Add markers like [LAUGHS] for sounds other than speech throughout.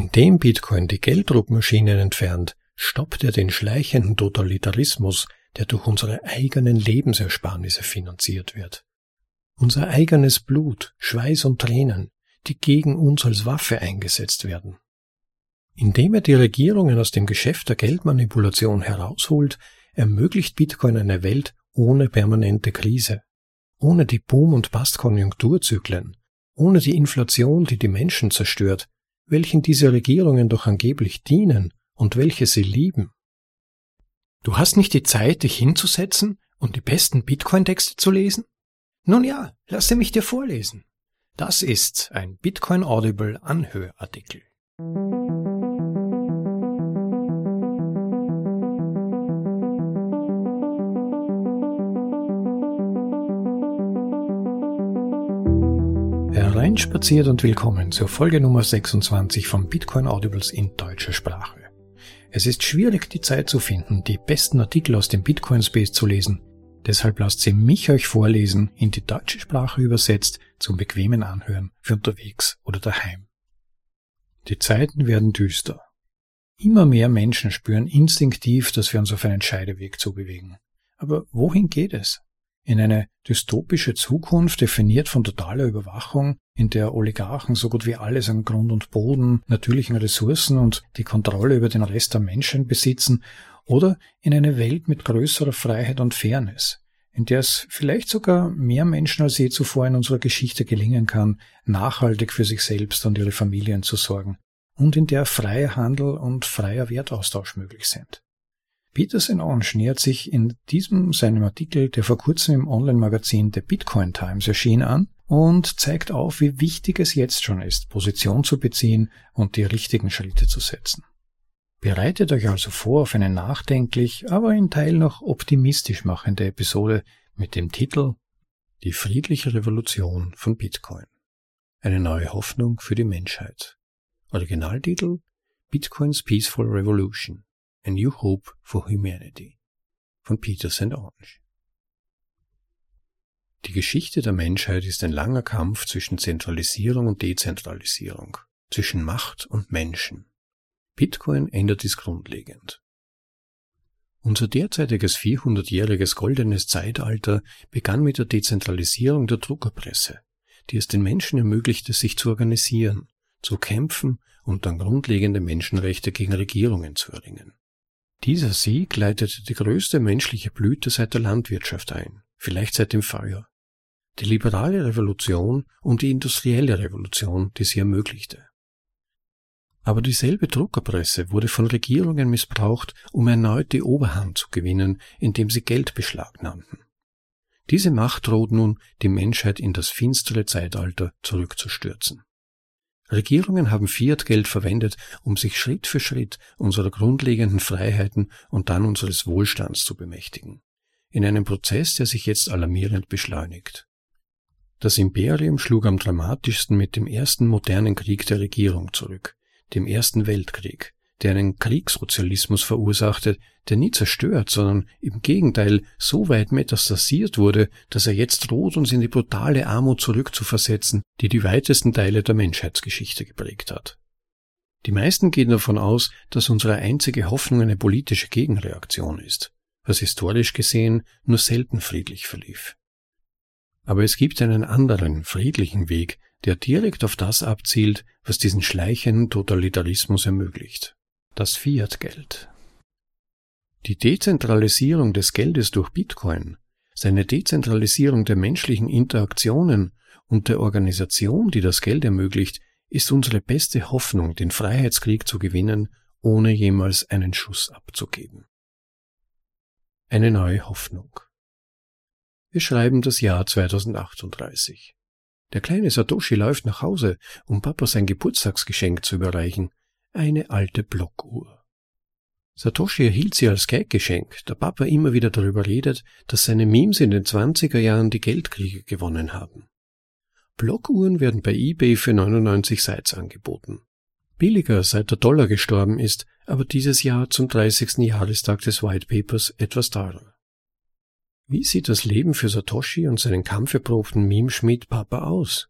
Indem Bitcoin die Gelddruckmaschinen entfernt, stoppt er den schleichenden Totalitarismus, der durch unsere eigenen Lebensersparnisse finanziert wird. Unser eigenes Blut, Schweiß und Tränen, die gegen uns als Waffe eingesetzt werden. Indem er die Regierungen aus dem Geschäft der Geldmanipulation herausholt, ermöglicht Bitcoin eine Welt ohne permanente Krise, ohne die Boom- und Bust-Konjunkturzyklen, ohne die Inflation, die die Menschen zerstört, welchen diese Regierungen doch angeblich dienen und welche sie lieben. Du hast nicht die Zeit, dich hinzusetzen und die besten Bitcoin-Texte zu lesen? Nun ja, lasse mich dir vorlesen. Das ist ein Bitcoin Audible Anhörartikel. Hereinspaziert und willkommen zur Folge Nummer 26 von Bitcoin Audibles in deutscher Sprache. Es ist schwierig, die Zeit zu finden, die besten Artikel aus dem Bitcoin Space zu lesen. Deshalb lasst sie mich euch vorlesen, in die deutsche Sprache übersetzt, zum bequemen Anhören für unterwegs oder daheim. Die Zeiten werden düster. Immer mehr Menschen spüren instinktiv, dass wir uns auf einen Scheideweg zubewegen. Aber wohin geht es? In eine dystopische Zukunft, definiert von totaler Überwachung, in der Oligarchen so gut wie alles an Grund und Boden, natürlichen Ressourcen und die Kontrolle über den Rest der Menschen besitzen, oder in eine Welt mit größerer Freiheit und Fairness, in der es vielleicht sogar mehr Menschen als je zuvor in unserer Geschichte gelingen kann, nachhaltig für sich selbst und ihre Familien zu sorgen, und in der freier Handel und freier Wertaustausch möglich sind. Peterson Orange nähert sich in diesem seinem Artikel, der vor kurzem im Online-Magazin The Bitcoin Times erschien, an und zeigt auf, wie wichtig es jetzt schon ist, Position zu beziehen und die richtigen Schritte zu setzen. Bereitet euch also vor auf eine nachdenklich, aber in Teil noch optimistisch machende Episode mit dem Titel Die friedliche Revolution von Bitcoin. Eine neue Hoffnung für die Menschheit. Originaltitel Bitcoins Peaceful Revolution. A New Hope for Humanity von Peter St. Orange. Die Geschichte der Menschheit ist ein langer Kampf zwischen Zentralisierung und Dezentralisierung, zwischen Macht und Menschen. Bitcoin ändert dies grundlegend. Unser derzeitiges 400-jähriges goldenes Zeitalter begann mit der Dezentralisierung der Druckerpresse, die es den Menschen ermöglichte, sich zu organisieren, zu kämpfen und dann grundlegende Menschenrechte gegen Regierungen zu erringen. Dieser Sieg leitete die größte menschliche Blüte seit der Landwirtschaft ein, vielleicht seit dem Feuer. Die liberale Revolution und die industrielle Revolution, die sie ermöglichte. Aber dieselbe Druckerpresse wurde von Regierungen missbraucht, um erneut die Oberhand zu gewinnen, indem sie Geld beschlagnahmten. Diese Macht droht nun, die Menschheit in das finstere Zeitalter zurückzustürzen. Regierungen haben Fiat-Geld verwendet, um sich Schritt für Schritt unserer grundlegenden Freiheiten und dann unseres Wohlstands zu bemächtigen. In einem Prozess, der sich jetzt alarmierend beschleunigt. Das Imperium schlug am dramatischsten mit dem ersten modernen Krieg der Regierung zurück, dem Ersten Weltkrieg, der einen Kriegssozialismus verursachte, der nie zerstört, sondern im Gegenteil so weit metastasiert wurde, dass er jetzt droht, uns in die brutale Armut zurückzuversetzen, die die weitesten Teile der Menschheitsgeschichte geprägt hat. Die meisten gehen davon aus, dass unsere einzige Hoffnung eine politische Gegenreaktion ist, was historisch gesehen nur selten friedlich verlief. Aber es gibt einen anderen, friedlichen Weg, der direkt auf das abzielt, was diesen schleichenden Totalitarismus ermöglicht das Fiat-Geld. Die Dezentralisierung des Geldes durch Bitcoin, seine Dezentralisierung der menschlichen Interaktionen und der Organisation, die das Geld ermöglicht, ist unsere beste Hoffnung, den Freiheitskrieg zu gewinnen, ohne jemals einen Schuss abzugeben. Eine neue Hoffnung. Wir schreiben das Jahr 2038. Der kleine Satoshi läuft nach Hause, um Papa sein Geburtstagsgeschenk zu überreichen, eine alte Blockuhr. Satoshi erhielt sie als Gaggeschenk, da Papa immer wieder darüber redet, dass seine Memes in den 20er Jahren die Geldkriege gewonnen haben. Blockuhren werden bei eBay für 99 Sites angeboten. Billiger seit der Dollar gestorben ist, aber dieses Jahr zum 30. Jahrestag des White Papers etwas teurer. Wie sieht das Leben für Satoshi und seinen kampferprobten Meme-Schmied Papa aus?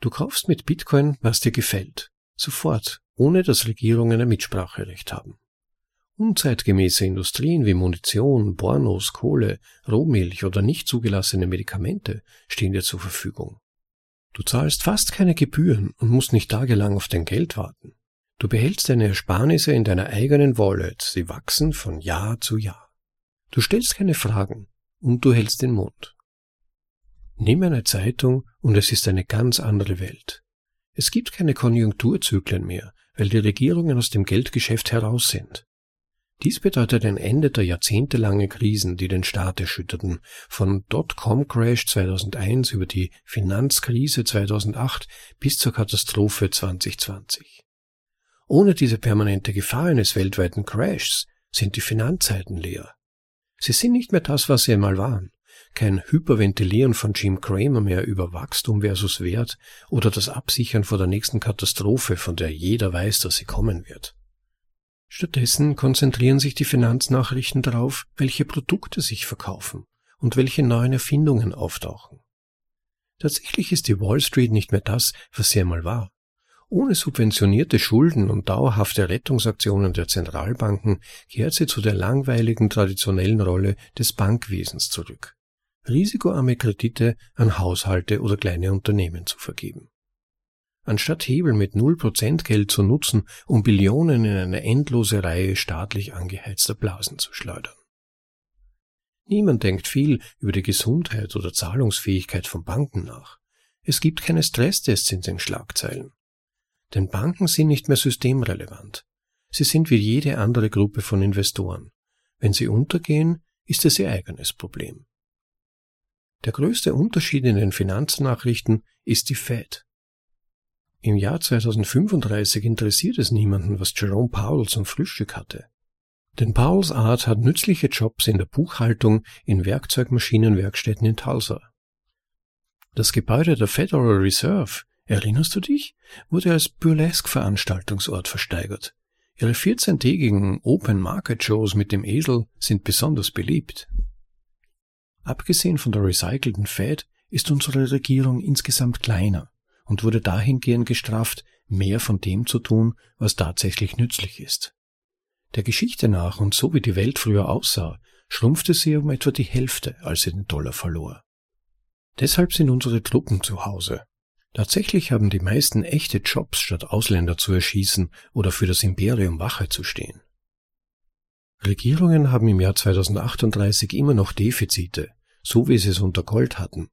Du kaufst mit Bitcoin, was dir gefällt. Sofort, ohne dass Regierungen ein Mitspracherecht haben. Unzeitgemäße Industrien wie Munition, Pornos, Kohle, Rohmilch oder nicht zugelassene Medikamente stehen dir zur Verfügung. Du zahlst fast keine Gebühren und musst nicht tagelang auf dein Geld warten. Du behältst deine Ersparnisse in deiner eigenen Wallet, sie wachsen von Jahr zu Jahr. Du stellst keine Fragen und du hältst den Mund. Nimm eine Zeitung und es ist eine ganz andere Welt. Es gibt keine Konjunkturzyklen mehr, weil die Regierungen aus dem Geldgeschäft heraus sind. Dies bedeutet ein Ende der jahrzehntelangen Krisen, die den Staat erschütterten, von Dotcom-Crash 2001 über die Finanzkrise 2008 bis zur Katastrophe 2020. Ohne diese permanente Gefahr eines weltweiten Crashs sind die Finanzzeiten leer. Sie sind nicht mehr das, was sie einmal waren. Kein Hyperventilieren von Jim Cramer mehr über Wachstum versus Wert oder das Absichern vor der nächsten Katastrophe, von der jeder weiß, dass sie kommen wird. Stattdessen konzentrieren sich die Finanznachrichten darauf, welche Produkte sich verkaufen und welche neuen Erfindungen auftauchen. Tatsächlich ist die Wall Street nicht mehr das, was sie einmal war. Ohne subventionierte Schulden und dauerhafte Rettungsaktionen der Zentralbanken kehrt sie zu der langweiligen traditionellen Rolle des Bankwesens zurück. Risikoarme Kredite an Haushalte oder kleine Unternehmen zu vergeben. Anstatt Hebel mit 0% Geld zu nutzen, um Billionen in eine endlose Reihe staatlich angeheizter Blasen zu schleudern. Niemand denkt viel über die Gesundheit oder Zahlungsfähigkeit von Banken nach. Es gibt keine Stresstests in den Schlagzeilen. Denn Banken sind nicht mehr systemrelevant. Sie sind wie jede andere Gruppe von Investoren. Wenn sie untergehen, ist es ihr eigenes Problem. Der größte Unterschied in den Finanznachrichten ist die Fed. Im Jahr 2035 interessiert es niemanden, was Jerome Powell zum Frühstück hatte. Denn Powells Art hat nützliche Jobs in der Buchhaltung in Werkzeugmaschinenwerkstätten in Tulsa. Das Gebäude der Federal Reserve Erinnerst du dich? Wurde als Burlesque-Veranstaltungsort versteigert. Ihre 14-tägigen Open Market Shows mit dem Esel sind besonders beliebt. Abgesehen von der recycelten Fed ist unsere Regierung insgesamt kleiner und wurde dahingehend gestraft, mehr von dem zu tun, was tatsächlich nützlich ist. Der Geschichte nach und so wie die Welt früher aussah, schrumpfte sie um etwa die Hälfte, als sie den Dollar verlor. Deshalb sind unsere Truppen zu Hause, Tatsächlich haben die meisten echte Jobs, statt Ausländer zu erschießen oder für das Imperium Wache zu stehen. Regierungen haben im Jahr 2038 immer noch Defizite, so wie sie es unter Gold hatten.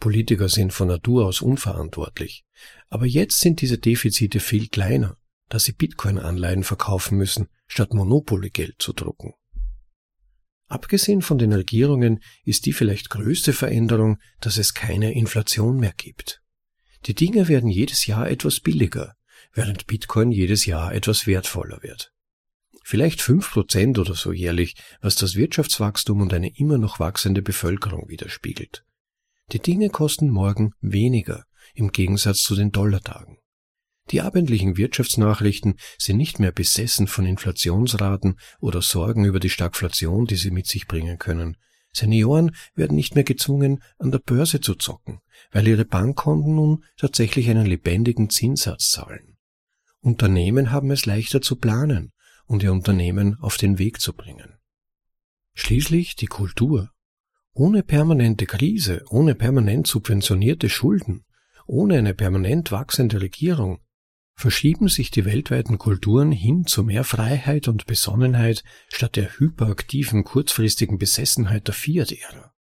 Politiker sind von Natur aus unverantwortlich. Aber jetzt sind diese Defizite viel kleiner, da sie Bitcoin-Anleihen verkaufen müssen, statt Monopoly-Geld zu drucken. Abgesehen von den Regierungen ist die vielleicht größte Veränderung, dass es keine Inflation mehr gibt. Die Dinge werden jedes Jahr etwas billiger, während Bitcoin jedes Jahr etwas wertvoller wird. Vielleicht fünf Prozent oder so jährlich, was das Wirtschaftswachstum und eine immer noch wachsende Bevölkerung widerspiegelt. Die Dinge kosten morgen weniger, im Gegensatz zu den Dollartagen. Die abendlichen Wirtschaftsnachrichten sind nicht mehr besessen von Inflationsraten oder Sorgen über die Stagflation, die sie mit sich bringen können, Senioren werden nicht mehr gezwungen, an der Börse zu zocken, weil ihre Bankkonten nun tatsächlich einen lebendigen Zinssatz zahlen. Unternehmen haben es leichter zu planen und ihr Unternehmen auf den Weg zu bringen. Schließlich die Kultur. Ohne permanente Krise, ohne permanent subventionierte Schulden, ohne eine permanent wachsende Regierung verschieben sich die weltweiten Kulturen hin zu mehr Freiheit und Besonnenheit statt der hyperaktiven, kurzfristigen Besessenheit der Fiat-Ära.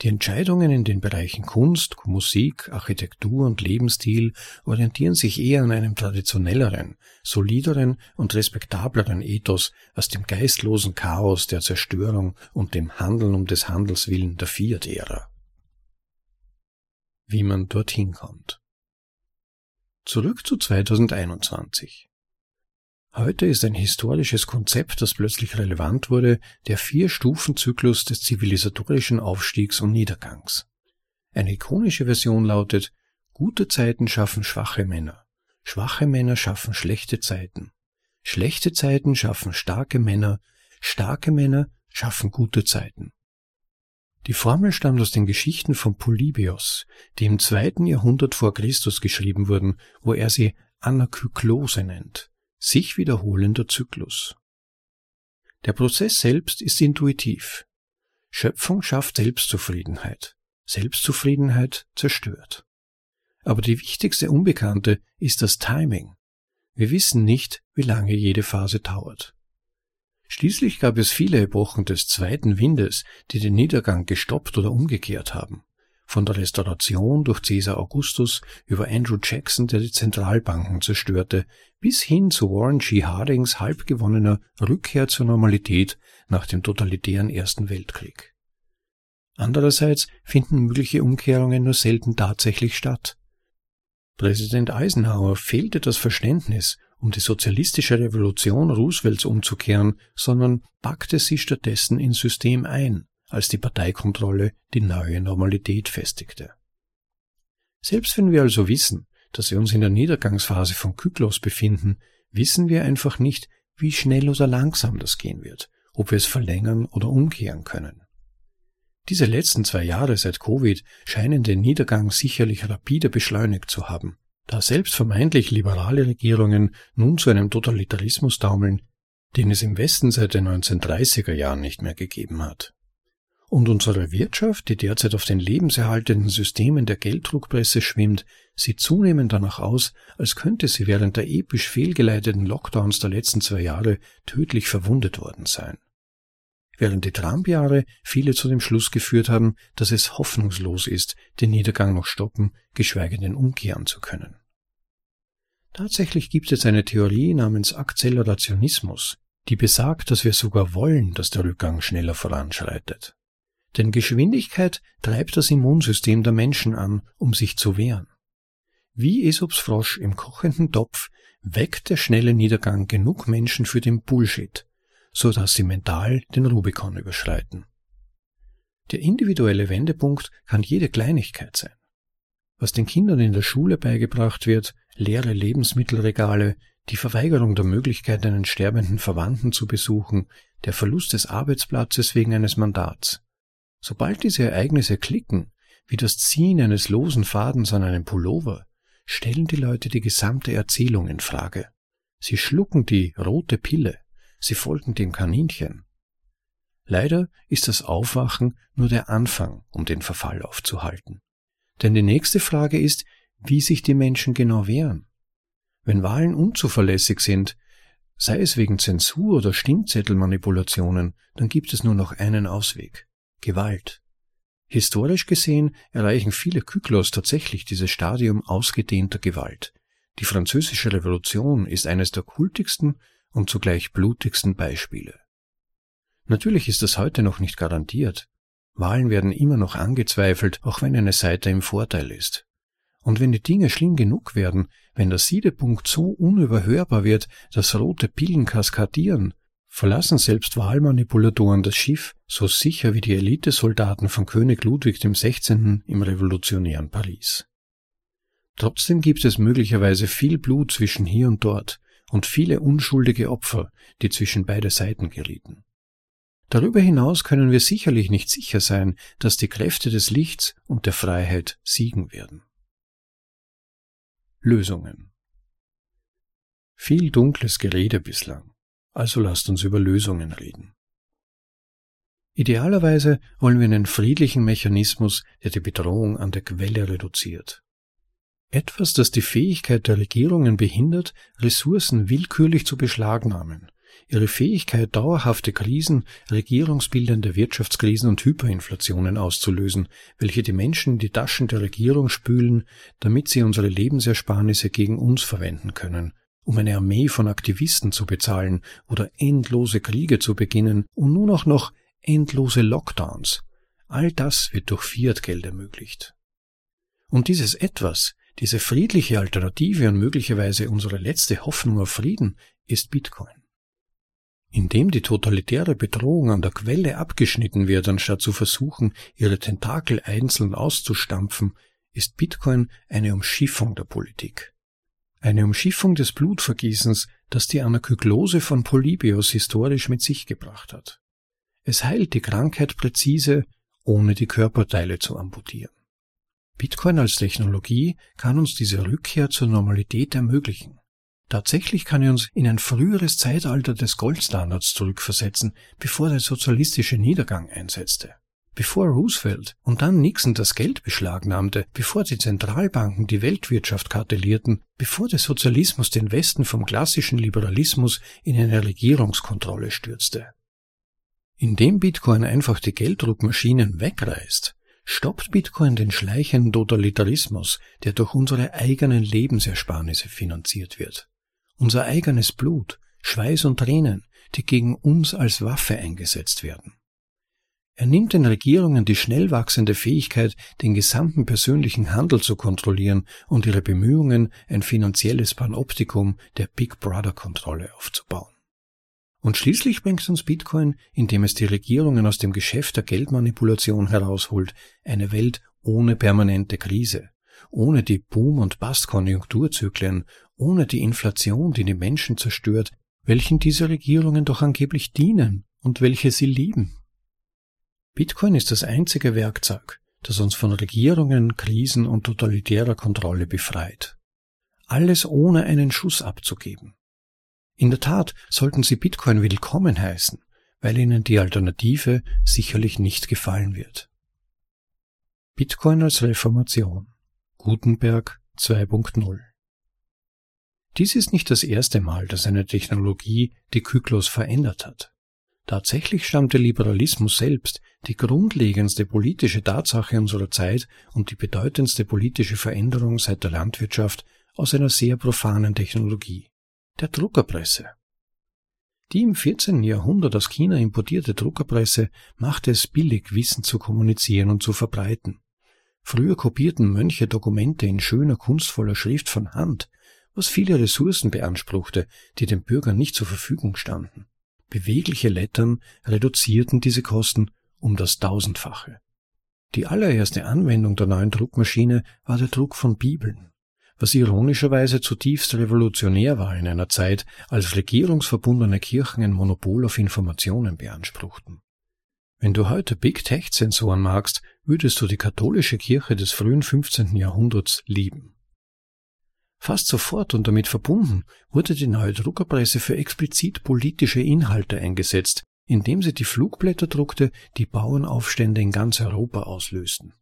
Die Entscheidungen in den Bereichen Kunst, Musik, Architektur und Lebensstil orientieren sich eher an einem traditionelleren, solideren und respektableren Ethos als dem geistlosen Chaos der Zerstörung und dem Handeln um des Handels willen der Fiat-Ära. Wie man dorthin kommt. Zurück zu 2021. Heute ist ein historisches Konzept, das plötzlich relevant wurde, der Vier-Stufen-Zyklus des zivilisatorischen Aufstiegs und Niedergangs. Eine ikonische Version lautet, gute Zeiten schaffen schwache Männer, schwache Männer schaffen schlechte Zeiten, schlechte Zeiten schaffen starke Männer, starke Männer schaffen gute Zeiten. Die Formel stammt aus den Geschichten von Polybios, die im zweiten Jahrhundert vor Christus geschrieben wurden, wo er sie Anakyklose nennt, sich wiederholender Zyklus. Der Prozess selbst ist intuitiv. Schöpfung schafft Selbstzufriedenheit. Selbstzufriedenheit zerstört. Aber die wichtigste Unbekannte ist das Timing. Wir wissen nicht, wie lange jede Phase dauert. Schließlich gab es viele Epochen des zweiten Windes, die den Niedergang gestoppt oder umgekehrt haben. Von der Restauration durch Caesar Augustus über Andrew Jackson, der die Zentralbanken zerstörte, bis hin zu Warren G. Hardings halbgewonnener Rückkehr zur Normalität nach dem totalitären Ersten Weltkrieg. Andererseits finden mögliche Umkehrungen nur selten tatsächlich statt. Präsident Eisenhower fehlte das Verständnis, um die sozialistische Revolution Roosevelts umzukehren, sondern packte sie stattdessen ins System ein, als die Parteikontrolle die neue Normalität festigte. Selbst wenn wir also wissen, dass wir uns in der Niedergangsphase von Kyklos befinden, wissen wir einfach nicht, wie schnell oder langsam das gehen wird, ob wir es verlängern oder umkehren können. Diese letzten zwei Jahre seit Covid scheinen den Niedergang sicherlich rapide beschleunigt zu haben, da selbst vermeintlich liberale Regierungen nun zu einem Totalitarismus taumeln, den es im Westen seit den 1930er Jahren nicht mehr gegeben hat. Und unsere Wirtschaft, die derzeit auf den lebenserhaltenden Systemen der Gelddruckpresse schwimmt, sieht zunehmend danach aus, als könnte sie während der episch fehlgeleiteten Lockdowns der letzten zwei Jahre tödlich verwundet worden sein während die Trump-Jahre viele zu dem Schluss geführt haben, dass es hoffnungslos ist, den Niedergang noch stoppen, geschweige denn umkehren zu können. Tatsächlich gibt es eine Theorie namens Akzelerationismus, die besagt, dass wir sogar wollen, dass der Rückgang schneller voranschreitet. Denn Geschwindigkeit treibt das Immunsystem der Menschen an, um sich zu wehren. Wie Esops Frosch im kochenden Topf weckt der schnelle Niedergang genug Menschen für den Bullshit, so dass sie mental den Rubikon überschreiten. Der individuelle Wendepunkt kann jede Kleinigkeit sein. Was den Kindern in der Schule beigebracht wird, leere Lebensmittelregale, die Verweigerung der Möglichkeit, einen sterbenden Verwandten zu besuchen, der Verlust des Arbeitsplatzes wegen eines Mandats. Sobald diese Ereignisse klicken, wie das Ziehen eines losen Fadens an einem Pullover, stellen die Leute die gesamte Erzählung in Frage. Sie schlucken die rote Pille, sie folgen dem Kaninchen. Leider ist das Aufwachen nur der Anfang, um den Verfall aufzuhalten. Denn die nächste Frage ist, wie sich die Menschen genau wehren. Wenn Wahlen unzuverlässig sind, sei es wegen Zensur oder Stimmzettelmanipulationen, dann gibt es nur noch einen Ausweg Gewalt. Historisch gesehen erreichen viele Kyklos tatsächlich dieses Stadium ausgedehnter Gewalt. Die französische Revolution ist eines der kultigsten und zugleich blutigsten Beispiele. Natürlich ist das heute noch nicht garantiert. Wahlen werden immer noch angezweifelt, auch wenn eine Seite im Vorteil ist. Und wenn die Dinge schlimm genug werden, wenn der Siedepunkt so unüberhörbar wird, dass rote Pillen kaskadieren, verlassen selbst Wahlmanipulatoren das Schiff so sicher wie die Elitesoldaten von König Ludwig XVI. im revolutionären Paris. Trotzdem gibt es möglicherweise viel Blut zwischen hier und dort, und viele unschuldige Opfer, die zwischen beide Seiten gerieten. Darüber hinaus können wir sicherlich nicht sicher sein, dass die Kräfte des Lichts und der Freiheit siegen werden. Lösungen Viel dunkles Gerede bislang, also lasst uns über Lösungen reden. Idealerweise wollen wir einen friedlichen Mechanismus, der die Bedrohung an der Quelle reduziert. Etwas, das die Fähigkeit der Regierungen behindert, Ressourcen willkürlich zu beschlagnahmen, ihre Fähigkeit, dauerhafte Krisen, regierungsbildende Wirtschaftskrisen und Hyperinflationen auszulösen, welche die Menschen in die Taschen der Regierung spülen, damit sie unsere Lebensersparnisse gegen uns verwenden können, um eine Armee von Aktivisten zu bezahlen oder endlose Kriege zu beginnen und nun auch noch endlose Lockdowns. All das wird durch Fiat-Geld ermöglicht. Und dieses Etwas diese friedliche Alternative und möglicherweise unsere letzte Hoffnung auf Frieden ist Bitcoin. Indem die totalitäre Bedrohung an der Quelle abgeschnitten wird, anstatt zu versuchen, ihre Tentakel einzeln auszustampfen, ist Bitcoin eine Umschiffung der Politik. Eine Umschiffung des Blutvergießens, das die Anakyklose von Polybios historisch mit sich gebracht hat. Es heilt die Krankheit präzise, ohne die Körperteile zu amputieren. Bitcoin als Technologie kann uns diese Rückkehr zur Normalität ermöglichen. Tatsächlich kann er uns in ein früheres Zeitalter des Goldstandards zurückversetzen, bevor der sozialistische Niedergang einsetzte. Bevor Roosevelt und dann Nixon das Geld beschlagnahmte, bevor die Zentralbanken die Weltwirtschaft kartellierten, bevor der Sozialismus den Westen vom klassischen Liberalismus in eine Regierungskontrolle stürzte. Indem Bitcoin einfach die Gelddruckmaschinen wegreißt, stoppt Bitcoin den schleichenden Totalitarismus, der durch unsere eigenen Lebensersparnisse finanziert wird unser eigenes Blut, Schweiß und Tränen, die gegen uns als Waffe eingesetzt werden. Er nimmt den Regierungen die schnell wachsende Fähigkeit, den gesamten persönlichen Handel zu kontrollieren und ihre Bemühungen, ein finanzielles Panoptikum der Big Brother Kontrolle aufzubauen. Und schließlich bringt uns Bitcoin, indem es die Regierungen aus dem Geschäft der Geldmanipulation herausholt, eine Welt ohne permanente Krise, ohne die Boom- und Bust-Konjunkturzyklen, ohne die Inflation, die die Menschen zerstört, welchen diese Regierungen doch angeblich dienen und welche sie lieben. Bitcoin ist das einzige Werkzeug, das uns von Regierungen, Krisen und totalitärer Kontrolle befreit. Alles ohne einen Schuss abzugeben. In der Tat sollten Sie Bitcoin willkommen heißen, weil Ihnen die Alternative sicherlich nicht gefallen wird. Bitcoin als Reformation Gutenberg 2.0 Dies ist nicht das erste Mal, dass eine Technologie die Kyklos verändert hat. Tatsächlich stammt der Liberalismus selbst, die grundlegendste politische Tatsache unserer Zeit und die bedeutendste politische Veränderung seit der Landwirtschaft, aus einer sehr profanen Technologie, der Druckerpresse. Die im 14. Jahrhundert aus China importierte Druckerpresse machte es billig, Wissen zu kommunizieren und zu verbreiten. Früher kopierten Mönche Dokumente in schöner, kunstvoller Schrift von Hand, was viele Ressourcen beanspruchte, die den Bürgern nicht zur Verfügung standen. Bewegliche Lettern reduzierten diese Kosten um das Tausendfache. Die allererste Anwendung der neuen Druckmaschine war der Druck von Bibeln, was ironischerweise zutiefst revolutionär war in einer Zeit, als regierungsverbundene Kirchen ein Monopol auf Informationen beanspruchten. Wenn du heute Big Tech-Sensoren magst, würdest du die katholische Kirche des frühen 15. Jahrhunderts lieben. Fast sofort und damit verbunden wurde die neue Druckerpresse für explizit politische Inhalte eingesetzt, indem sie die Flugblätter druckte, die Bauernaufstände in ganz Europa auslösten.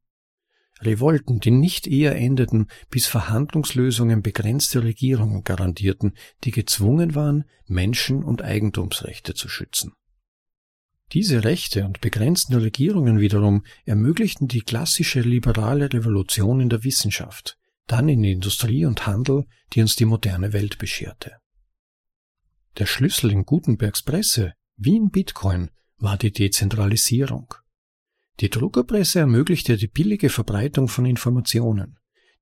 Revolten, die nicht eher endeten, bis Verhandlungslösungen begrenzte Regierungen garantierten, die gezwungen waren, Menschen- und Eigentumsrechte zu schützen. Diese Rechte und begrenzten Regierungen wiederum ermöglichten die klassische liberale Revolution in der Wissenschaft, dann in Industrie und Handel, die uns die moderne Welt bescherte. Der Schlüssel in Gutenbergs Presse, wie in Bitcoin, war die Dezentralisierung. Die Druckerpresse ermöglichte die billige Verbreitung von Informationen.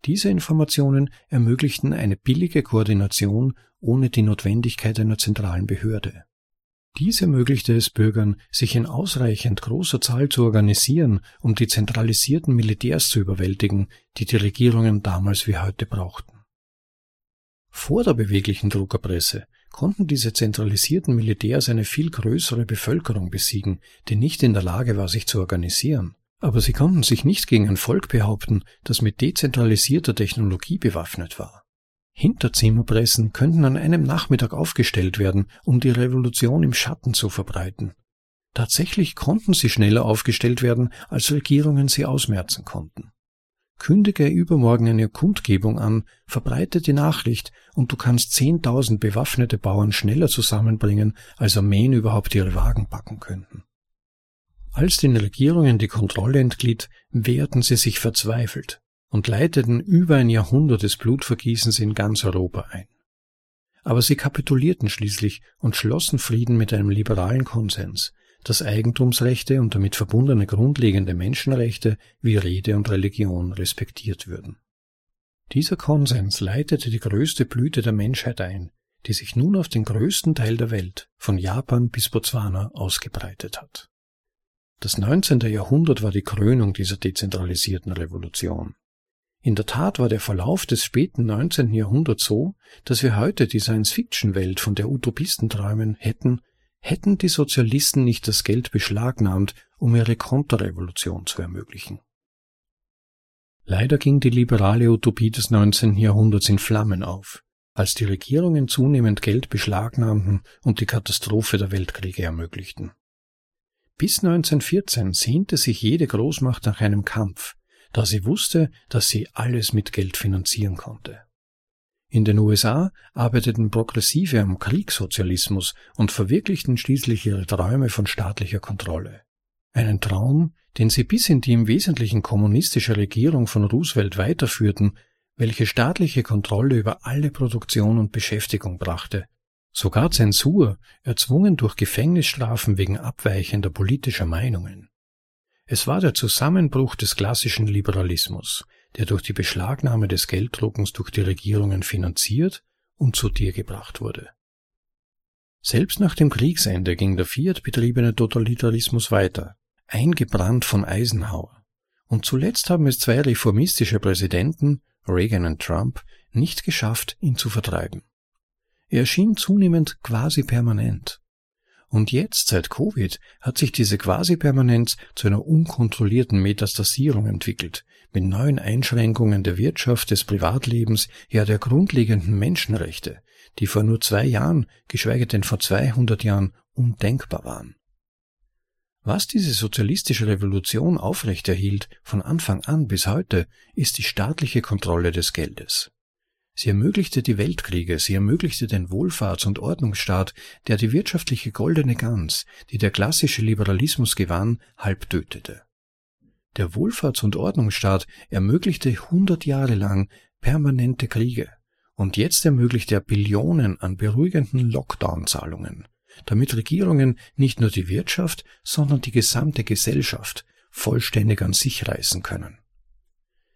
Diese Informationen ermöglichten eine billige Koordination ohne die Notwendigkeit einer zentralen Behörde. Dies ermöglichte es Bürgern, sich in ausreichend großer Zahl zu organisieren, um die zentralisierten Militärs zu überwältigen, die die Regierungen damals wie heute brauchten. Vor der beweglichen Druckerpresse konnten diese zentralisierten Militärs eine viel größere Bevölkerung besiegen, die nicht in der Lage war, sich zu organisieren. Aber sie konnten sich nicht gegen ein Volk behaupten, das mit dezentralisierter Technologie bewaffnet war. Hinterzimmerpressen könnten an einem Nachmittag aufgestellt werden, um die Revolution im Schatten zu verbreiten. Tatsächlich konnten sie schneller aufgestellt werden, als Regierungen sie ausmerzen konnten. Kündige übermorgen eine Kundgebung an, verbreite die Nachricht und du kannst zehntausend bewaffnete Bauern schneller zusammenbringen, als Armeen überhaupt ihre Wagen packen könnten. Als den Regierungen die Kontrolle entglitt, wehrten sie sich verzweifelt und leiteten über ein Jahrhundert des Blutvergießens in ganz Europa ein. Aber sie kapitulierten schließlich und schlossen Frieden mit einem liberalen Konsens, dass Eigentumsrechte und damit verbundene grundlegende Menschenrechte wie Rede und Religion respektiert würden. Dieser Konsens leitete die größte Blüte der Menschheit ein, die sich nun auf den größten Teil der Welt, von Japan bis Botswana, ausgebreitet hat. Das 19. Jahrhundert war die Krönung dieser dezentralisierten Revolution. In der Tat war der Verlauf des späten 19. Jahrhunderts so, dass wir heute die Science-Fiction-Welt, von der Utopisten träumen, hätten, hätten die Sozialisten nicht das Geld beschlagnahmt, um ihre Konterrevolution zu ermöglichen. Leider ging die liberale Utopie des 19. Jahrhunderts in Flammen auf, als die Regierungen zunehmend Geld beschlagnahmten und die Katastrophe der Weltkriege ermöglichten. Bis 1914 sehnte sich jede Großmacht nach einem Kampf, da sie wusste, dass sie alles mit Geld finanzieren konnte. In den USA arbeiteten Progressive am Kriegssozialismus und verwirklichten schließlich ihre Träume von staatlicher Kontrolle. Einen Traum, den sie bis in die im Wesentlichen kommunistische Regierung von Roosevelt weiterführten, welche staatliche Kontrolle über alle Produktion und Beschäftigung brachte, sogar Zensur, erzwungen durch Gefängnisstrafen wegen abweichender politischer Meinungen. Es war der Zusammenbruch des klassischen Liberalismus, der durch die Beschlagnahme des Gelddruckens durch die Regierungen finanziert und zu dir gebracht wurde. Selbst nach dem Kriegsende ging der Fiat betriebene Totalitarismus weiter, eingebrannt von Eisenhower. Und zuletzt haben es zwei reformistische Präsidenten, Reagan und Trump, nicht geschafft, ihn zu vertreiben. Er erschien zunehmend quasi permanent. Und jetzt, seit Covid, hat sich diese Quasi-Permanenz zu einer unkontrollierten Metastasierung entwickelt, mit neuen Einschränkungen der Wirtschaft, des Privatlebens, ja der grundlegenden Menschenrechte, die vor nur zwei Jahren, geschweige denn vor 200 Jahren, undenkbar waren. Was diese sozialistische Revolution aufrechterhielt, von Anfang an bis heute, ist die staatliche Kontrolle des Geldes. Sie ermöglichte die Weltkriege, sie ermöglichte den Wohlfahrts- und Ordnungsstaat, der die wirtschaftliche goldene Gans, die der klassische Liberalismus gewann, halb tötete. Der Wohlfahrts- und Ordnungsstaat ermöglichte hundert Jahre lang permanente Kriege, und jetzt ermöglicht er Billionen an beruhigenden Lockdown-Zahlungen, damit Regierungen nicht nur die Wirtschaft, sondern die gesamte Gesellschaft vollständig an sich reißen können.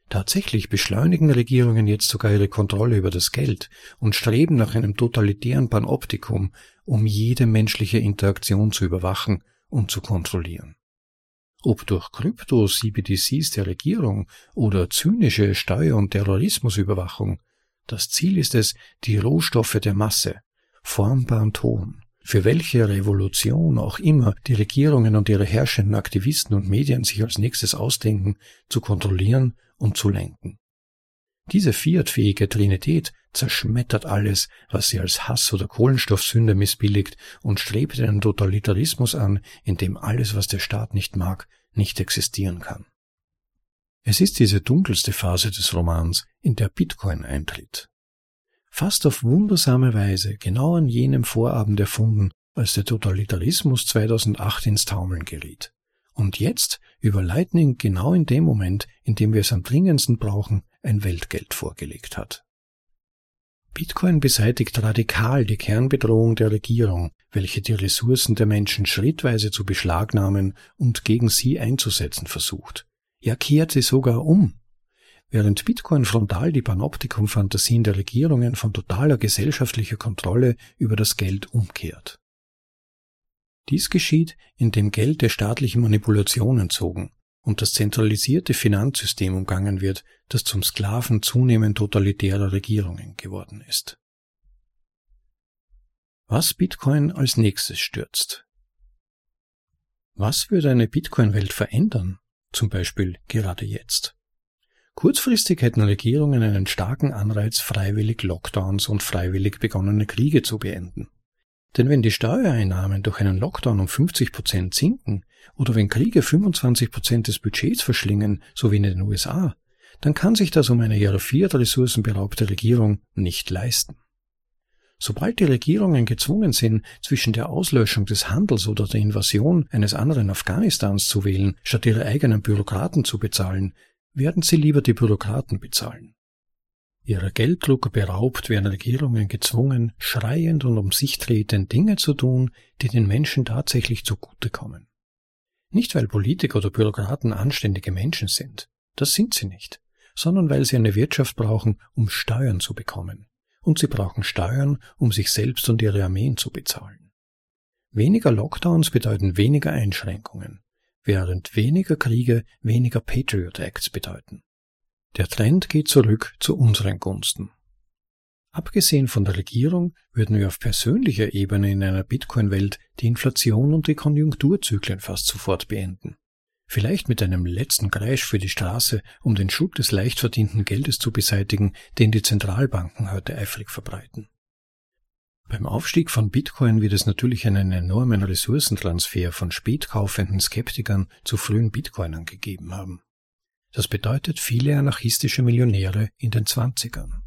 Tatsächlich beschleunigen Regierungen jetzt sogar ihre Kontrolle über das Geld und streben nach einem totalitären Panoptikum, um jede menschliche Interaktion zu überwachen und zu kontrollieren. Ob durch Krypto-CBDCs der Regierung oder zynische Steuer- und Terrorismusüberwachung, das Ziel ist es, die Rohstoffe der Masse, formbaren Ton, für welche Revolution auch immer die Regierungen und ihre herrschenden Aktivisten und Medien sich als nächstes ausdenken, zu kontrollieren und zu lenken. Diese fiatfähige Trinität zerschmettert alles, was sie als Hass oder Kohlenstoffsünde missbilligt und strebt einen Totalitarismus an, in dem alles, was der Staat nicht mag, nicht existieren kann. Es ist diese dunkelste Phase des Romans, in der Bitcoin eintritt fast auf wundersame Weise genau an jenem Vorabend erfunden, als der Totalitarismus 2008 ins Taumeln geriet. Und jetzt über Lightning genau in dem Moment, in dem wir es am dringendsten brauchen, ein Weltgeld vorgelegt hat. Bitcoin beseitigt radikal die Kernbedrohung der Regierung, welche die Ressourcen der Menschen schrittweise zu beschlagnahmen und gegen sie einzusetzen versucht. Ja kehrt sie sogar um. Während Bitcoin frontal die Panoptikum-Fantasien der Regierungen von totaler gesellschaftlicher Kontrolle über das Geld umkehrt. Dies geschieht, indem Geld der staatlichen Manipulation entzogen und das zentralisierte Finanzsystem umgangen wird, das zum Sklaven zunehmend totalitärer Regierungen geworden ist. Was Bitcoin als nächstes stürzt. Was würde eine Bitcoin-Welt verändern, zum Beispiel gerade jetzt? Kurzfristig hätten Regierungen einen starken Anreiz, freiwillig Lockdowns und freiwillig begonnene Kriege zu beenden. Denn wenn die Steuereinnahmen durch einen Lockdown um 50 Prozent sinken oder wenn Kriege 25 Prozent des Budgets verschlingen, so wie in den USA, dann kann sich das um eine ihrer vier Ressourcen beraubte Regierung nicht leisten. Sobald die Regierungen gezwungen sind, zwischen der Auslöschung des Handels oder der Invasion eines anderen Afghanistans zu wählen, statt ihre eigenen Bürokraten zu bezahlen, werden sie lieber die Bürokraten bezahlen. Ihrer Gelddruck beraubt werden Regierungen gezwungen, schreiend und um sich tretend Dinge zu tun, die den Menschen tatsächlich zugutekommen. Nicht weil Politiker oder Bürokraten anständige Menschen sind, das sind sie nicht, sondern weil sie eine Wirtschaft brauchen, um Steuern zu bekommen. Und sie brauchen Steuern, um sich selbst und ihre Armeen zu bezahlen. Weniger Lockdowns bedeuten weniger Einschränkungen, während weniger Kriege weniger Patriot Acts bedeuten. Der Trend geht zurück zu unseren Gunsten. Abgesehen von der Regierung würden wir auf persönlicher Ebene in einer Bitcoin-Welt die Inflation und die Konjunkturzyklen fast sofort beenden. vielleicht mit einem letzten Kreisch für die Straße, um den Schub des leicht verdienten Geldes zu beseitigen, den die Zentralbanken heute eifrig verbreiten. Beim Aufstieg von Bitcoin wird es natürlich einen enormen Ressourcentransfer von spätkaufenden Skeptikern zu frühen Bitcoinern gegeben haben. Das bedeutet viele anarchistische Millionäre in den Zwanzigern.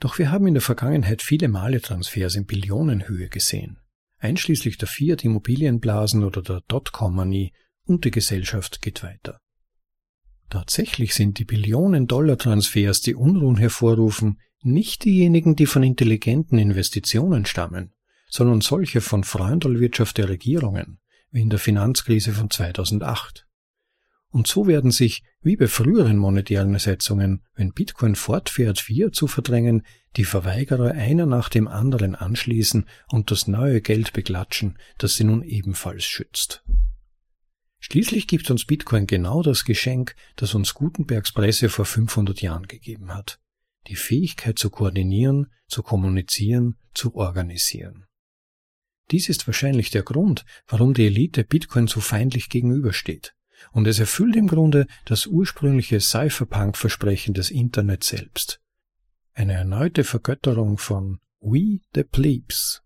Doch wir haben in der Vergangenheit viele Male Transfers in Billionenhöhe gesehen, einschließlich der Fiat Immobilienblasen oder der Dotcom-Manie und die Gesellschaft geht weiter. Tatsächlich sind die Billionen-Dollar-Transfers, die Unruhen hervorrufen, nicht diejenigen, die von intelligenten Investitionen stammen, sondern solche von Freundalwirtschaft der Regierungen, wie in der Finanzkrise von 2008. Und so werden sich, wie bei früheren monetären Ersetzungen, wenn Bitcoin fortfährt, Fiat zu verdrängen, die Verweigerer einer nach dem anderen anschließen und das neue Geld beklatschen, das sie nun ebenfalls schützt. Schließlich gibt uns Bitcoin genau das Geschenk, das uns Gutenbergs Presse vor 500 Jahren gegeben hat. Die Fähigkeit zu koordinieren, zu kommunizieren, zu organisieren. Dies ist wahrscheinlich der Grund, warum die Elite Bitcoin so feindlich gegenübersteht. Und es erfüllt im Grunde das ursprüngliche Cypherpunk-Versprechen des Internet selbst. Eine erneute Vergötterung von We the Plebes,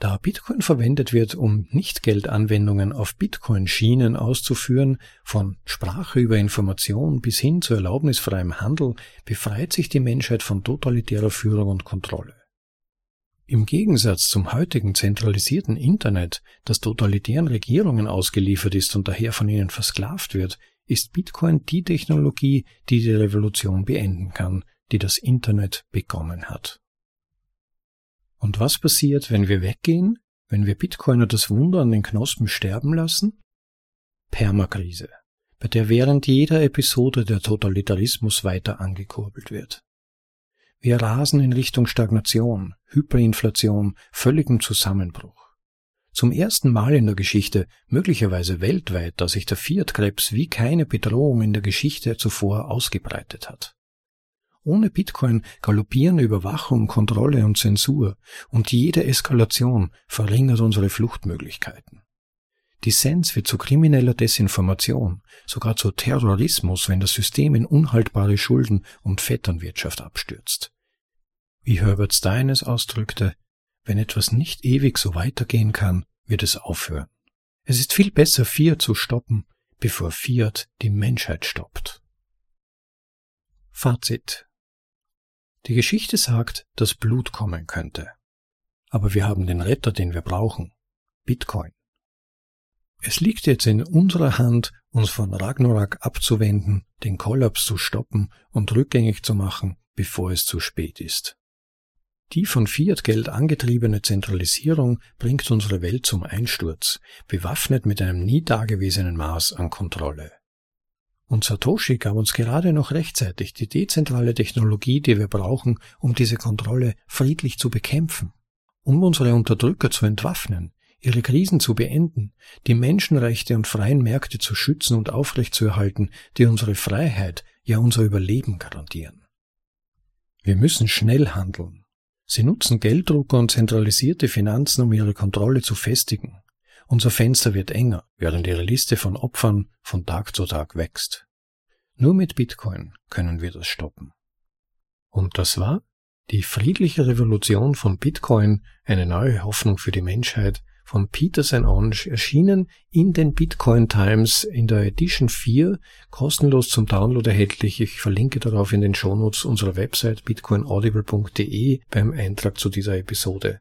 da Bitcoin verwendet wird, um Nichtgeldanwendungen auf Bitcoin-Schienen auszuführen, von Sprache über Information bis hin zu erlaubnisfreiem Handel, befreit sich die Menschheit von totalitärer Führung und Kontrolle. Im Gegensatz zum heutigen zentralisierten Internet, das totalitären Regierungen ausgeliefert ist und daher von ihnen versklavt wird, ist Bitcoin die Technologie, die die Revolution beenden kann, die das Internet begonnen hat. Und was passiert, wenn wir weggehen, wenn wir Bitcoiner das Wunder an den Knospen sterben lassen? Permakrise, bei der während jeder Episode der Totalitarismus weiter angekurbelt wird. Wir rasen in Richtung Stagnation, Hyperinflation, völligem Zusammenbruch. Zum ersten Mal in der Geschichte, möglicherweise weltweit, da sich der Fiat-Krebs wie keine Bedrohung in der Geschichte zuvor ausgebreitet hat. Ohne Bitcoin galoppieren Überwachung, Kontrolle und Zensur und jede Eskalation verringert unsere Fluchtmöglichkeiten. Dissens wird zu krimineller Desinformation, sogar zu Terrorismus, wenn das System in unhaltbare Schulden und Vetternwirtschaft abstürzt. Wie Herbert Stein es ausdrückte, wenn etwas nicht ewig so weitergehen kann, wird es aufhören. Es ist viel besser, Fiat zu stoppen, bevor Fiat die Menschheit stoppt. Fazit die Geschichte sagt, dass Blut kommen könnte. Aber wir haben den Retter, den wir brauchen. Bitcoin. Es liegt jetzt in unserer Hand, uns von Ragnarok abzuwenden, den Kollaps zu stoppen und rückgängig zu machen, bevor es zu spät ist. Die von Fiat-Geld angetriebene Zentralisierung bringt unsere Welt zum Einsturz, bewaffnet mit einem nie dagewesenen Maß an Kontrolle. Und Satoshi gab uns gerade noch rechtzeitig die dezentrale Technologie, die wir brauchen, um diese Kontrolle friedlich zu bekämpfen, um unsere Unterdrücker zu entwaffnen, ihre Krisen zu beenden, die Menschenrechte und freien Märkte zu schützen und aufrechtzuerhalten, die unsere Freiheit, ja unser Überleben garantieren. Wir müssen schnell handeln. Sie nutzen Gelddrucker und zentralisierte Finanzen, um ihre Kontrolle zu festigen. Unser Fenster wird enger, während ihre Liste von Opfern von Tag zu Tag wächst. Nur mit Bitcoin können wir das stoppen. Und das war die friedliche Revolution von Bitcoin, eine neue Hoffnung für die Menschheit, von Peter St. Onge, erschienen in den Bitcoin Times in der Edition 4, kostenlos zum Download erhältlich. Ich verlinke darauf in den Shownotes unserer Website bitcoinaudible.de beim Eintrag zu dieser Episode.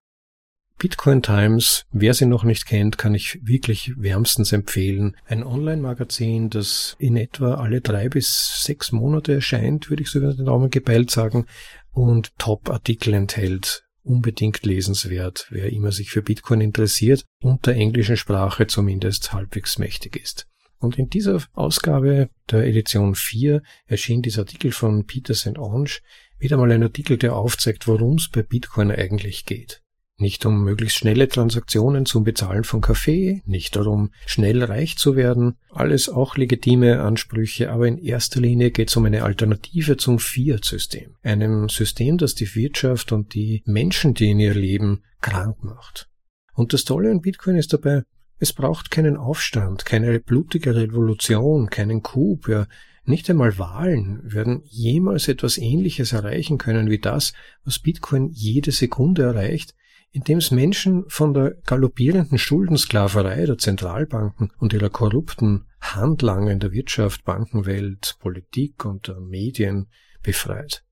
Bitcoin Times, wer sie noch nicht kennt, kann ich wirklich wärmstens empfehlen. Ein Online-Magazin, das in etwa alle drei bis sechs Monate erscheint, würde ich so über den Daumen gebeilt sagen, und Top-Artikel enthält. Unbedingt lesenswert, wer immer sich für Bitcoin interessiert und der englischen Sprache zumindest halbwegs mächtig ist. Und in dieser Ausgabe der Edition 4 erschien dieser Artikel von Peter St. Onge, wieder mal ein Artikel, der aufzeigt, worum es bei Bitcoin eigentlich geht. Nicht um möglichst schnelle Transaktionen zum Bezahlen von Kaffee, nicht darum, schnell reich zu werden, alles auch legitime Ansprüche, aber in erster Linie geht es um eine Alternative zum Fiat-System, einem System, das die Wirtschaft und die Menschen, die in ihr leben, krank macht. Und das Tolle an Bitcoin ist dabei, Es braucht keinen Aufstand, keine blutige Revolution, keinen Coup, ja, nicht einmal Wahlen werden jemals etwas Ähnliches erreichen können wie das, was Bitcoin jede Sekunde erreicht, indem es Menschen von der galoppierenden Schuldensklaverei der Zentralbanken und ihrer korrupten Handlanger in der Wirtschaft, Bankenwelt, Politik und Medien befreit.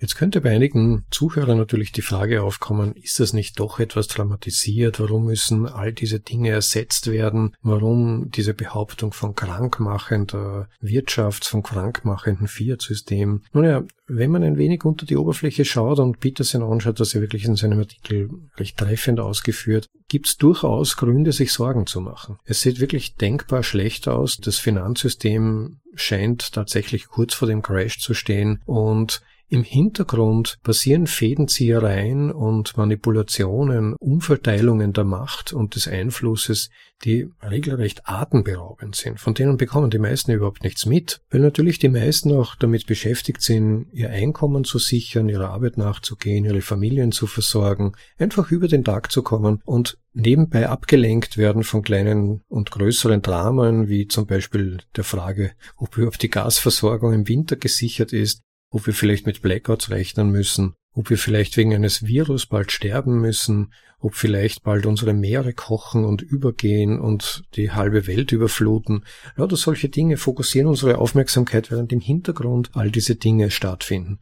Jetzt könnte bei einigen Zuhörern natürlich die Frage aufkommen, ist das nicht doch etwas dramatisiert? Warum müssen all diese Dinge ersetzt werden? Warum diese Behauptung von krankmachender Wirtschaft, von krankmachenden Fiat-System? Nun ja, wenn man ein wenig unter die Oberfläche schaut und Peterson anschaut, das er wirklich in seinem Artikel recht treffend ausgeführt, gibt es durchaus Gründe, sich Sorgen zu machen. Es sieht wirklich denkbar schlecht aus. Das Finanzsystem scheint tatsächlich kurz vor dem Crash zu stehen und im Hintergrund passieren Fädenziehereien und Manipulationen, Umverteilungen der Macht und des Einflusses, die regelrecht atemberaubend sind. Von denen bekommen die meisten überhaupt nichts mit, weil natürlich die meisten auch damit beschäftigt sind, ihr Einkommen zu sichern, ihrer Arbeit nachzugehen, ihre Familien zu versorgen, einfach über den Tag zu kommen und nebenbei abgelenkt werden von kleinen und größeren Dramen, wie zum Beispiel der Frage, ob überhaupt die Gasversorgung im Winter gesichert ist, ob wir vielleicht mit Blackouts rechnen müssen, ob wir vielleicht wegen eines Virus bald sterben müssen, ob vielleicht bald unsere Meere kochen und übergehen und die halbe Welt überfluten. Lauter solche Dinge fokussieren unsere Aufmerksamkeit, während im Hintergrund all diese Dinge stattfinden.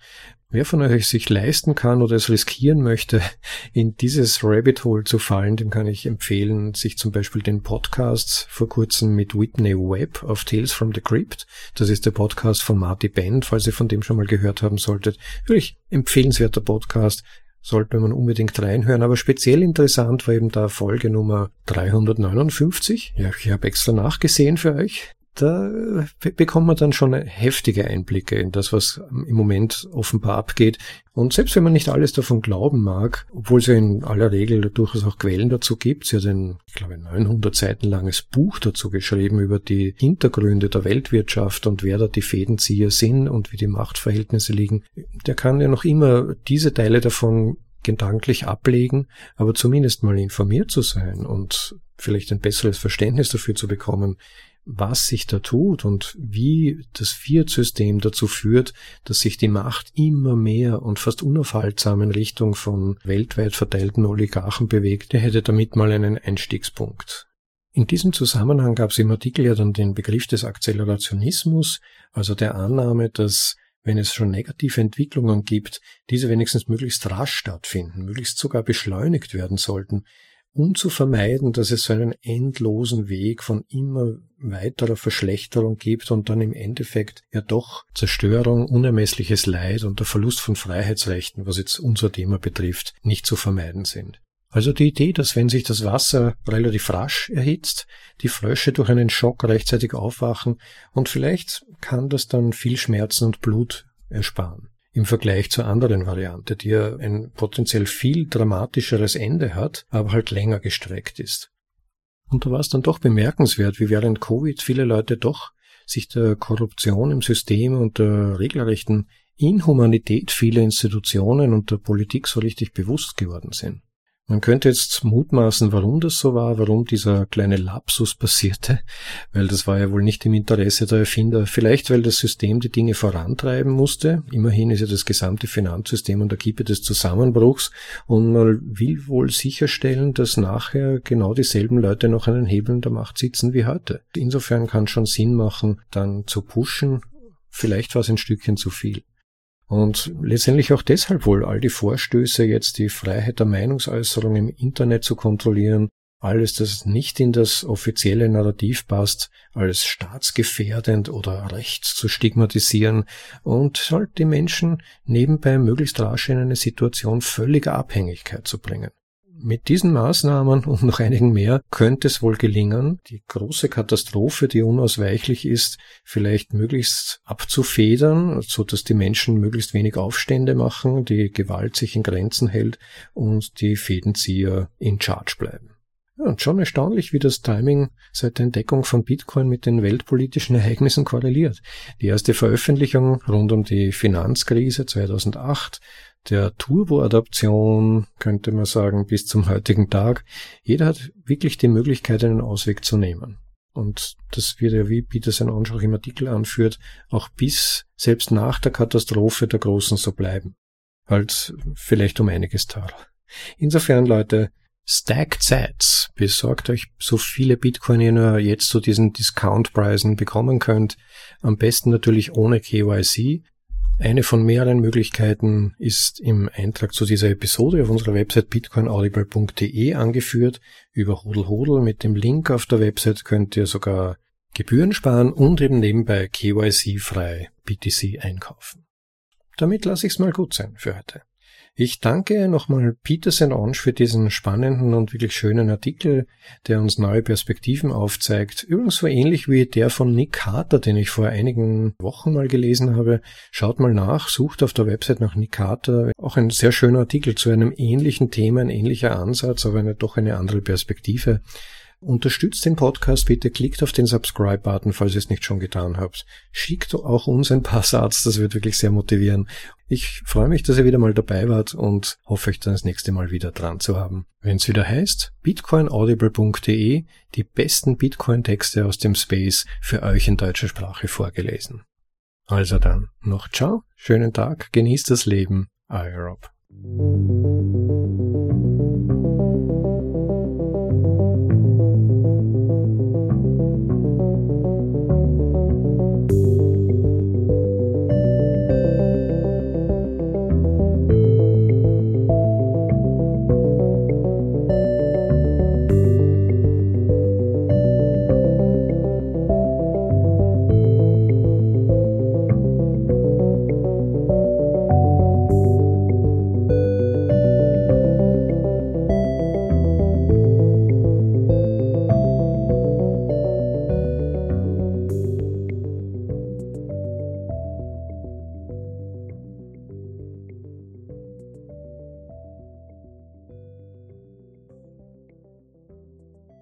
Wer von euch sich leisten kann oder es riskieren möchte, [LAUGHS] in dieses Rabbit Hole zu fallen, dem kann ich empfehlen, sich zum Beispiel den Podcast vor kurzem mit Whitney Webb auf Tales from the Crypt. Das ist der Podcast von Marty Bend, falls ihr von dem schon mal gehört haben solltet. Wirklich empfehlenswerter Podcast. Sollte man unbedingt reinhören, aber speziell interessant war eben da Folge Nummer 359. Ja, ich habe extra nachgesehen für euch da bekommt man dann schon heftige Einblicke in das, was im Moment offenbar abgeht. Und selbst wenn man nicht alles davon glauben mag, obwohl es ja in aller Regel durchaus auch Quellen dazu gibt, sie hat ein, ich glaube, 900 Seiten langes Buch dazu geschrieben über die Hintergründe der Weltwirtschaft und wer da die Fädenzieher sind und wie die Machtverhältnisse liegen, der kann ja noch immer diese Teile davon gedanklich ablegen, aber zumindest mal informiert zu sein und vielleicht ein besseres Verständnis dafür zu bekommen, was sich da tut und wie das Fiat-System dazu führt, dass sich die Macht immer mehr und fast unaufhaltsam in Richtung von weltweit verteilten Oligarchen bewegt, der hätte damit mal einen Einstiegspunkt. In diesem Zusammenhang gab es im Artikel ja dann den Begriff des Akzelerationismus, also der Annahme, dass wenn es schon negative Entwicklungen gibt, diese wenigstens möglichst rasch stattfinden, möglichst sogar beschleunigt werden sollten, um zu vermeiden, dass es so einen endlosen Weg von immer weiterer Verschlechterung gibt und dann im Endeffekt ja doch Zerstörung, unermessliches Leid und der Verlust von Freiheitsrechten, was jetzt unser Thema betrifft, nicht zu vermeiden sind. Also die Idee, dass wenn sich das Wasser relativ rasch erhitzt, die Frösche durch einen Schock rechtzeitig aufwachen und vielleicht kann das dann viel Schmerzen und Blut ersparen im Vergleich zur anderen Variante, die ja ein potenziell viel dramatischeres Ende hat, aber halt länger gestreckt ist. Und da war es dann doch bemerkenswert, wie während Covid viele Leute doch sich der Korruption im System und der regelrechten Inhumanität vieler Institutionen und der Politik so richtig bewusst geworden sind. Man könnte jetzt mutmaßen, warum das so war, warum dieser kleine Lapsus passierte, weil das war ja wohl nicht im Interesse der Erfinder. Vielleicht, weil das System die Dinge vorantreiben musste. Immerhin ist ja das gesamte Finanzsystem an der Kippe des Zusammenbruchs und man will wohl sicherstellen, dass nachher genau dieselben Leute noch an den Hebeln der Macht sitzen wie heute. Insofern kann schon Sinn machen, dann zu pushen. Vielleicht war es ein Stückchen zu viel. Und letztendlich auch deshalb wohl all die Vorstöße, jetzt die Freiheit der Meinungsäußerung im Internet zu kontrollieren, alles, das nicht in das offizielle Narrativ passt, als staatsgefährdend oder rechts zu stigmatisieren und halt die Menschen nebenbei möglichst rasch in eine Situation völliger Abhängigkeit zu bringen. Mit diesen Maßnahmen [LAUGHS] und noch einigen mehr könnte es wohl gelingen, die große Katastrophe, die unausweichlich ist, vielleicht möglichst abzufedern, so dass die Menschen möglichst wenig Aufstände machen, die Gewalt sich in Grenzen hält und die Fädenzieher in Charge bleiben. Und schon erstaunlich, wie das Timing seit der Entdeckung von Bitcoin mit den weltpolitischen Ereignissen korreliert. Die erste Veröffentlichung rund um die Finanzkrise 2008, der Turbo-Adaption, könnte man sagen, bis zum heutigen Tag. Jeder hat wirklich die Möglichkeit, einen Ausweg zu nehmen. Und das wird ja, wie Peterson Anschauch im Artikel anführt, auch bis, selbst nach der Katastrophe der Großen so bleiben. Halt vielleicht um einiges teurer. Insofern, Leute, Stacked Sets. Besorgt euch so viele Bitcoin ihr nur jetzt zu diesen Discount-Preisen bekommen könnt. Am besten natürlich ohne KYC. Eine von mehreren Möglichkeiten ist im Eintrag zu dieser Episode auf unserer Website bitcoinaudible.de angeführt. Über Hodel Hodel mit dem Link auf der Website könnt ihr sogar Gebühren sparen und eben nebenbei KYC-frei BTC einkaufen. Damit lasse ich es mal gut sein für heute. Ich danke nochmal Peterson Onsch für diesen spannenden und wirklich schönen Artikel, der uns neue Perspektiven aufzeigt. Übrigens so ähnlich wie der von Nick Carter, den ich vor einigen Wochen mal gelesen habe. Schaut mal nach, sucht auf der Website nach Nick Carter. Auch ein sehr schöner Artikel zu einem ähnlichen Thema, ein ähnlicher Ansatz, aber eine, doch eine andere Perspektive. Unterstützt den Podcast bitte, klickt auf den Subscribe-Button, falls ihr es nicht schon getan habt. Schickt auch uns ein paar Satz, das wird wirklich sehr motivieren. Ich freue mich, dass ihr wieder mal dabei wart und hoffe euch dann das nächste Mal wieder dran zu haben. Wenn es wieder heißt, bitcoinaudible.de, die besten Bitcoin-Texte aus dem Space für euch in deutscher Sprache vorgelesen. Also dann, noch ciao, schönen Tag, genießt das Leben, euer Rob.